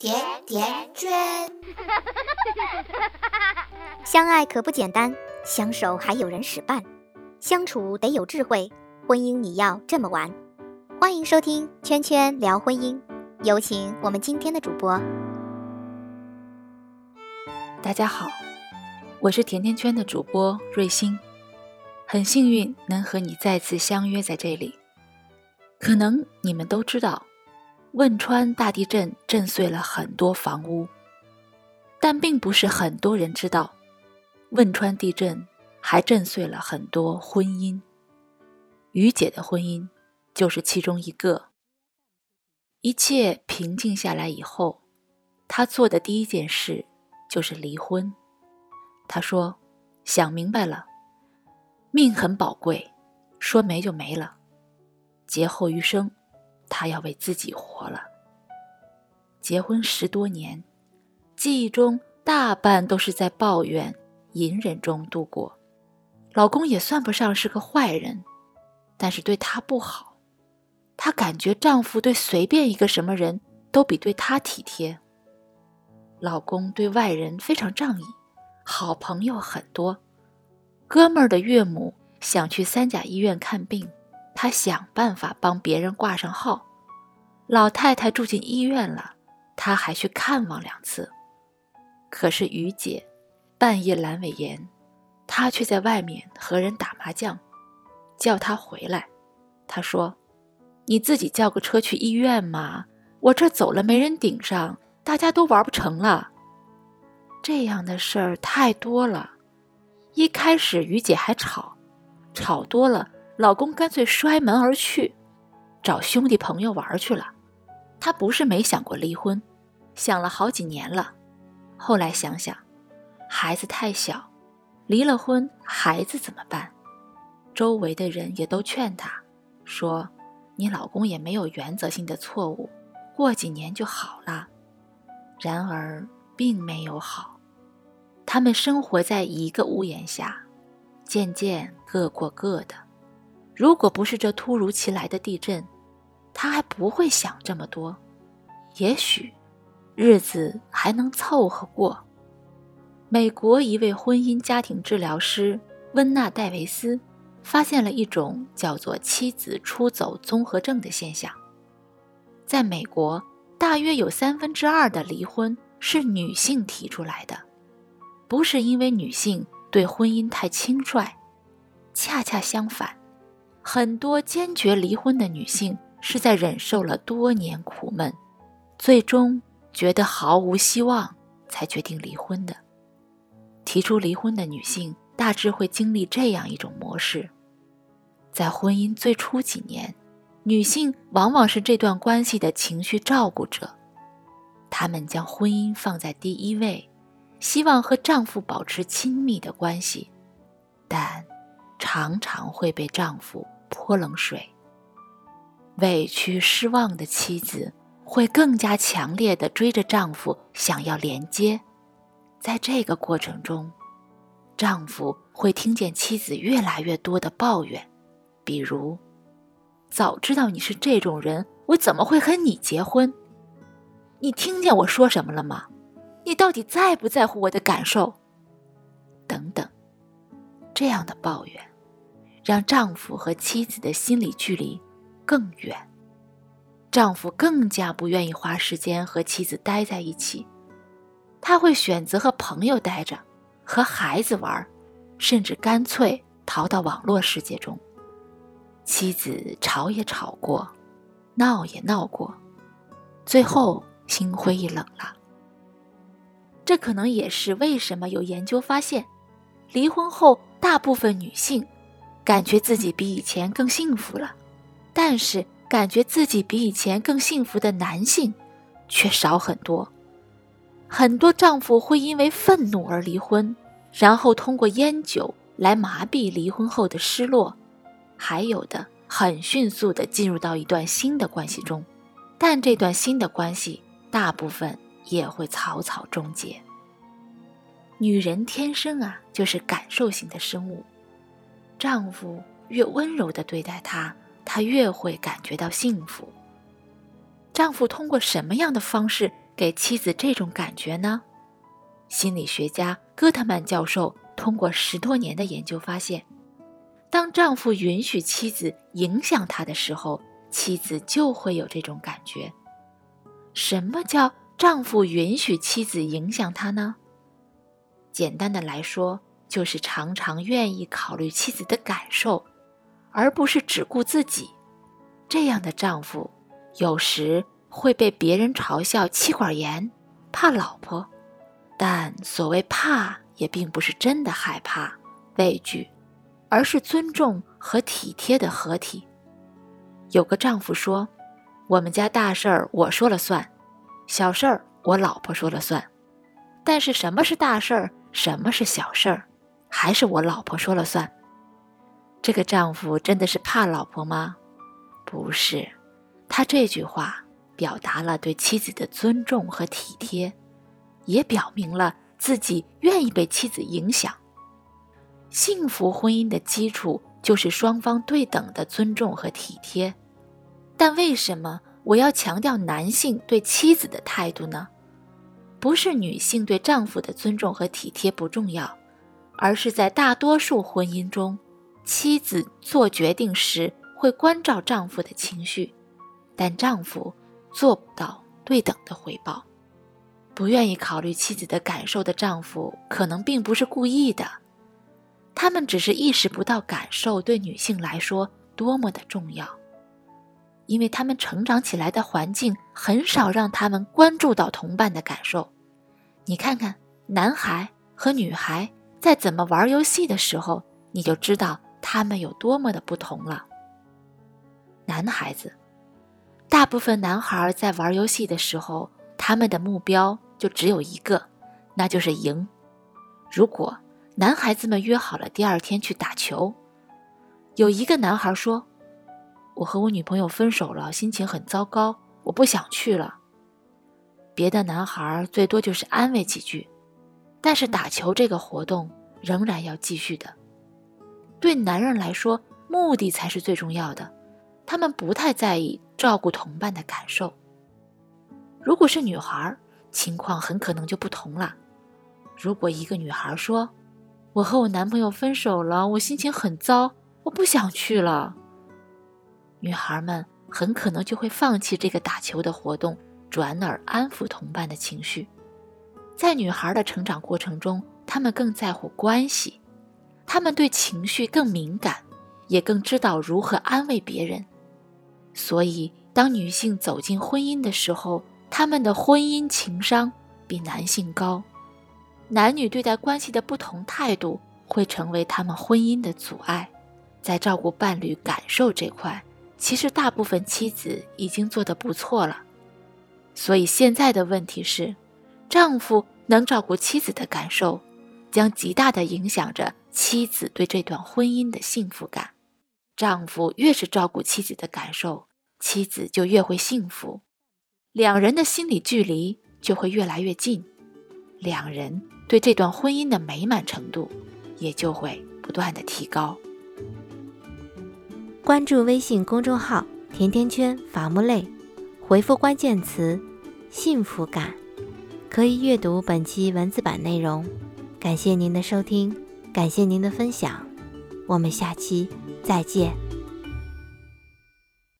甜甜圈，相爱可不简单，相守还有人使绊，相处得有智慧，婚姻你要这么玩。欢迎收听《圈圈聊婚姻》，有请我们今天的主播。大家好，我是甜甜圈的主播瑞欣，很幸运能和你再次相约在这里。可能你们都知道。汶川大地震震碎了很多房屋，但并不是很多人知道，汶川地震还震碎了很多婚姻。于姐的婚姻就是其中一个。一切平静下来以后，她做的第一件事就是离婚。她说：“想明白了，命很宝贵，说没就没了，劫后余生。”她要为自己活了。结婚十多年，记忆中大半都是在抱怨、隐忍中度过。老公也算不上是个坏人，但是对她不好。她感觉丈夫对随便一个什么人都比对她体贴。老公对外人非常仗义，好朋友很多。哥们儿的岳母想去三甲医院看病。他想办法帮别人挂上号，老太太住进医院了，他还去看望两次。可是于姐半夜阑尾炎，他却在外面和人打麻将，叫他回来。他说：“你自己叫个车去医院嘛，我这走了没人顶上，大家都玩不成了。”这样的事儿太多了。一开始于姐还吵，吵多了。老公干脆摔门而去，找兄弟朋友玩去了。他不是没想过离婚，想了好几年了。后来想想，孩子太小，离了婚孩子怎么办？周围的人也都劝他，说：“你老公也没有原则性的错误，过几年就好了。”然而并没有好。他们生活在一个屋檐下，渐渐各过各的。如果不是这突如其来的地震，他还不会想这么多，也许日子还能凑合过。美国一位婚姻家庭治疗师温娜·戴维斯发现了一种叫做“妻子出走综合症”的现象。在美国，大约有三分之二的离婚是女性提出来的，不是因为女性对婚姻太轻率，恰恰相反。很多坚决离婚的女性是在忍受了多年苦闷，最终觉得毫无希望，才决定离婚的。提出离婚的女性大致会经历这样一种模式：在婚姻最初几年，女性往往是这段关系的情绪照顾者，她们将婚姻放在第一位，希望和丈夫保持亲密的关系，但。常常会被丈夫泼冷水。委屈失望的妻子会更加强烈的追着丈夫想要连接，在这个过程中，丈夫会听见妻子越来越多的抱怨，比如：“早知道你是这种人，我怎么会和你结婚？你听见我说什么了吗？你到底在不在乎我的感受？”等等，这样的抱怨。让丈夫和妻子的心理距离更远，丈夫更加不愿意花时间和妻子待在一起，他会选择和朋友待着，和孩子玩，甚至干脆逃到网络世界中。妻子吵也吵过，闹也闹过，最后心灰意冷了。这可能也是为什么有研究发现，离婚后大部分女性。感觉自己比以前更幸福了，但是感觉自己比以前更幸福的男性却少很多。很多丈夫会因为愤怒而离婚，然后通过烟酒来麻痹离婚后的失落；还有的很迅速地进入到一段新的关系中，但这段新的关系大部分也会草草终结。女人天生啊就是感受型的生物。丈夫越温柔地对待她，她越会感觉到幸福。丈夫通过什么样的方式给妻子这种感觉呢？心理学家戈特曼教授通过十多年的研究发现，当丈夫允许妻子影响他的时候，妻子就会有这种感觉。什么叫丈夫允许妻子影响他呢？简单的来说，就是常常愿意考虑妻子的感受，而不是只顾自己。这样的丈夫，有时会被别人嘲笑妻管严、怕老婆。但所谓怕，也并不是真的害怕、畏惧，而是尊重和体贴的合体。有个丈夫说：“我们家大事儿我说了算，小事儿我老婆说了算。但是什么是大事儿，什么是小事儿，还是我老婆说了算。”这个丈夫真的是怕老婆吗？不是，他这句话表达了对妻子的尊重和体贴。也表明了自己愿意被妻子影响。幸福婚姻的基础就是双方对等的尊重和体贴。但为什么我要强调男性对妻子的态度呢？不是女性对丈夫的尊重和体贴不重要，而是在大多数婚姻中，妻子做决定时会关照丈夫的情绪，但丈夫做不到对等的回报。不愿意考虑妻子的感受的丈夫，可能并不是故意的，他们只是意识不到感受对女性来说多么的重要，因为他们成长起来的环境很少让他们关注到同伴的感受。你看看男孩和女孩在怎么玩游戏的时候，你就知道他们有多么的不同了。男孩子，大部分男孩在玩游戏的时候，他们的目标。就只有一个，那就是赢。如果男孩子们约好了第二天去打球，有一个男孩说：“我和我女朋友分手了，心情很糟糕，我不想去了。”别的男孩最多就是安慰几句，但是打球这个活动仍然要继续的。对男人来说，目的才是最重要的，他们不太在意照顾同伴的感受。如果是女孩，情况很可能就不同了。如果一个女孩说：“我和我男朋友分手了，我心情很糟，我不想去了。”女孩们很可能就会放弃这个打球的活动，转而安抚同伴的情绪。在女孩的成长过程中，她们更在乎关系，她们对情绪更敏感，也更知道如何安慰别人。所以，当女性走进婚姻的时候，他们的婚姻情商比男性高，男女对待关系的不同态度会成为他们婚姻的阻碍。在照顾伴侣感受这块，其实大部分妻子已经做得不错了。所以现在的问题是，丈夫能照顾妻子的感受，将极大的影响着妻子对这段婚姻的幸福感。丈夫越是照顾妻子的感受，妻子就越会幸福。两人的心理距离就会越来越近，两人对这段婚姻的美满程度也就会不断的提高。关注微信公众号“甜甜圈伐木累”，回复关键词“幸福感”，可以阅读本期文字版内容。感谢您的收听，感谢您的分享，我们下期再见。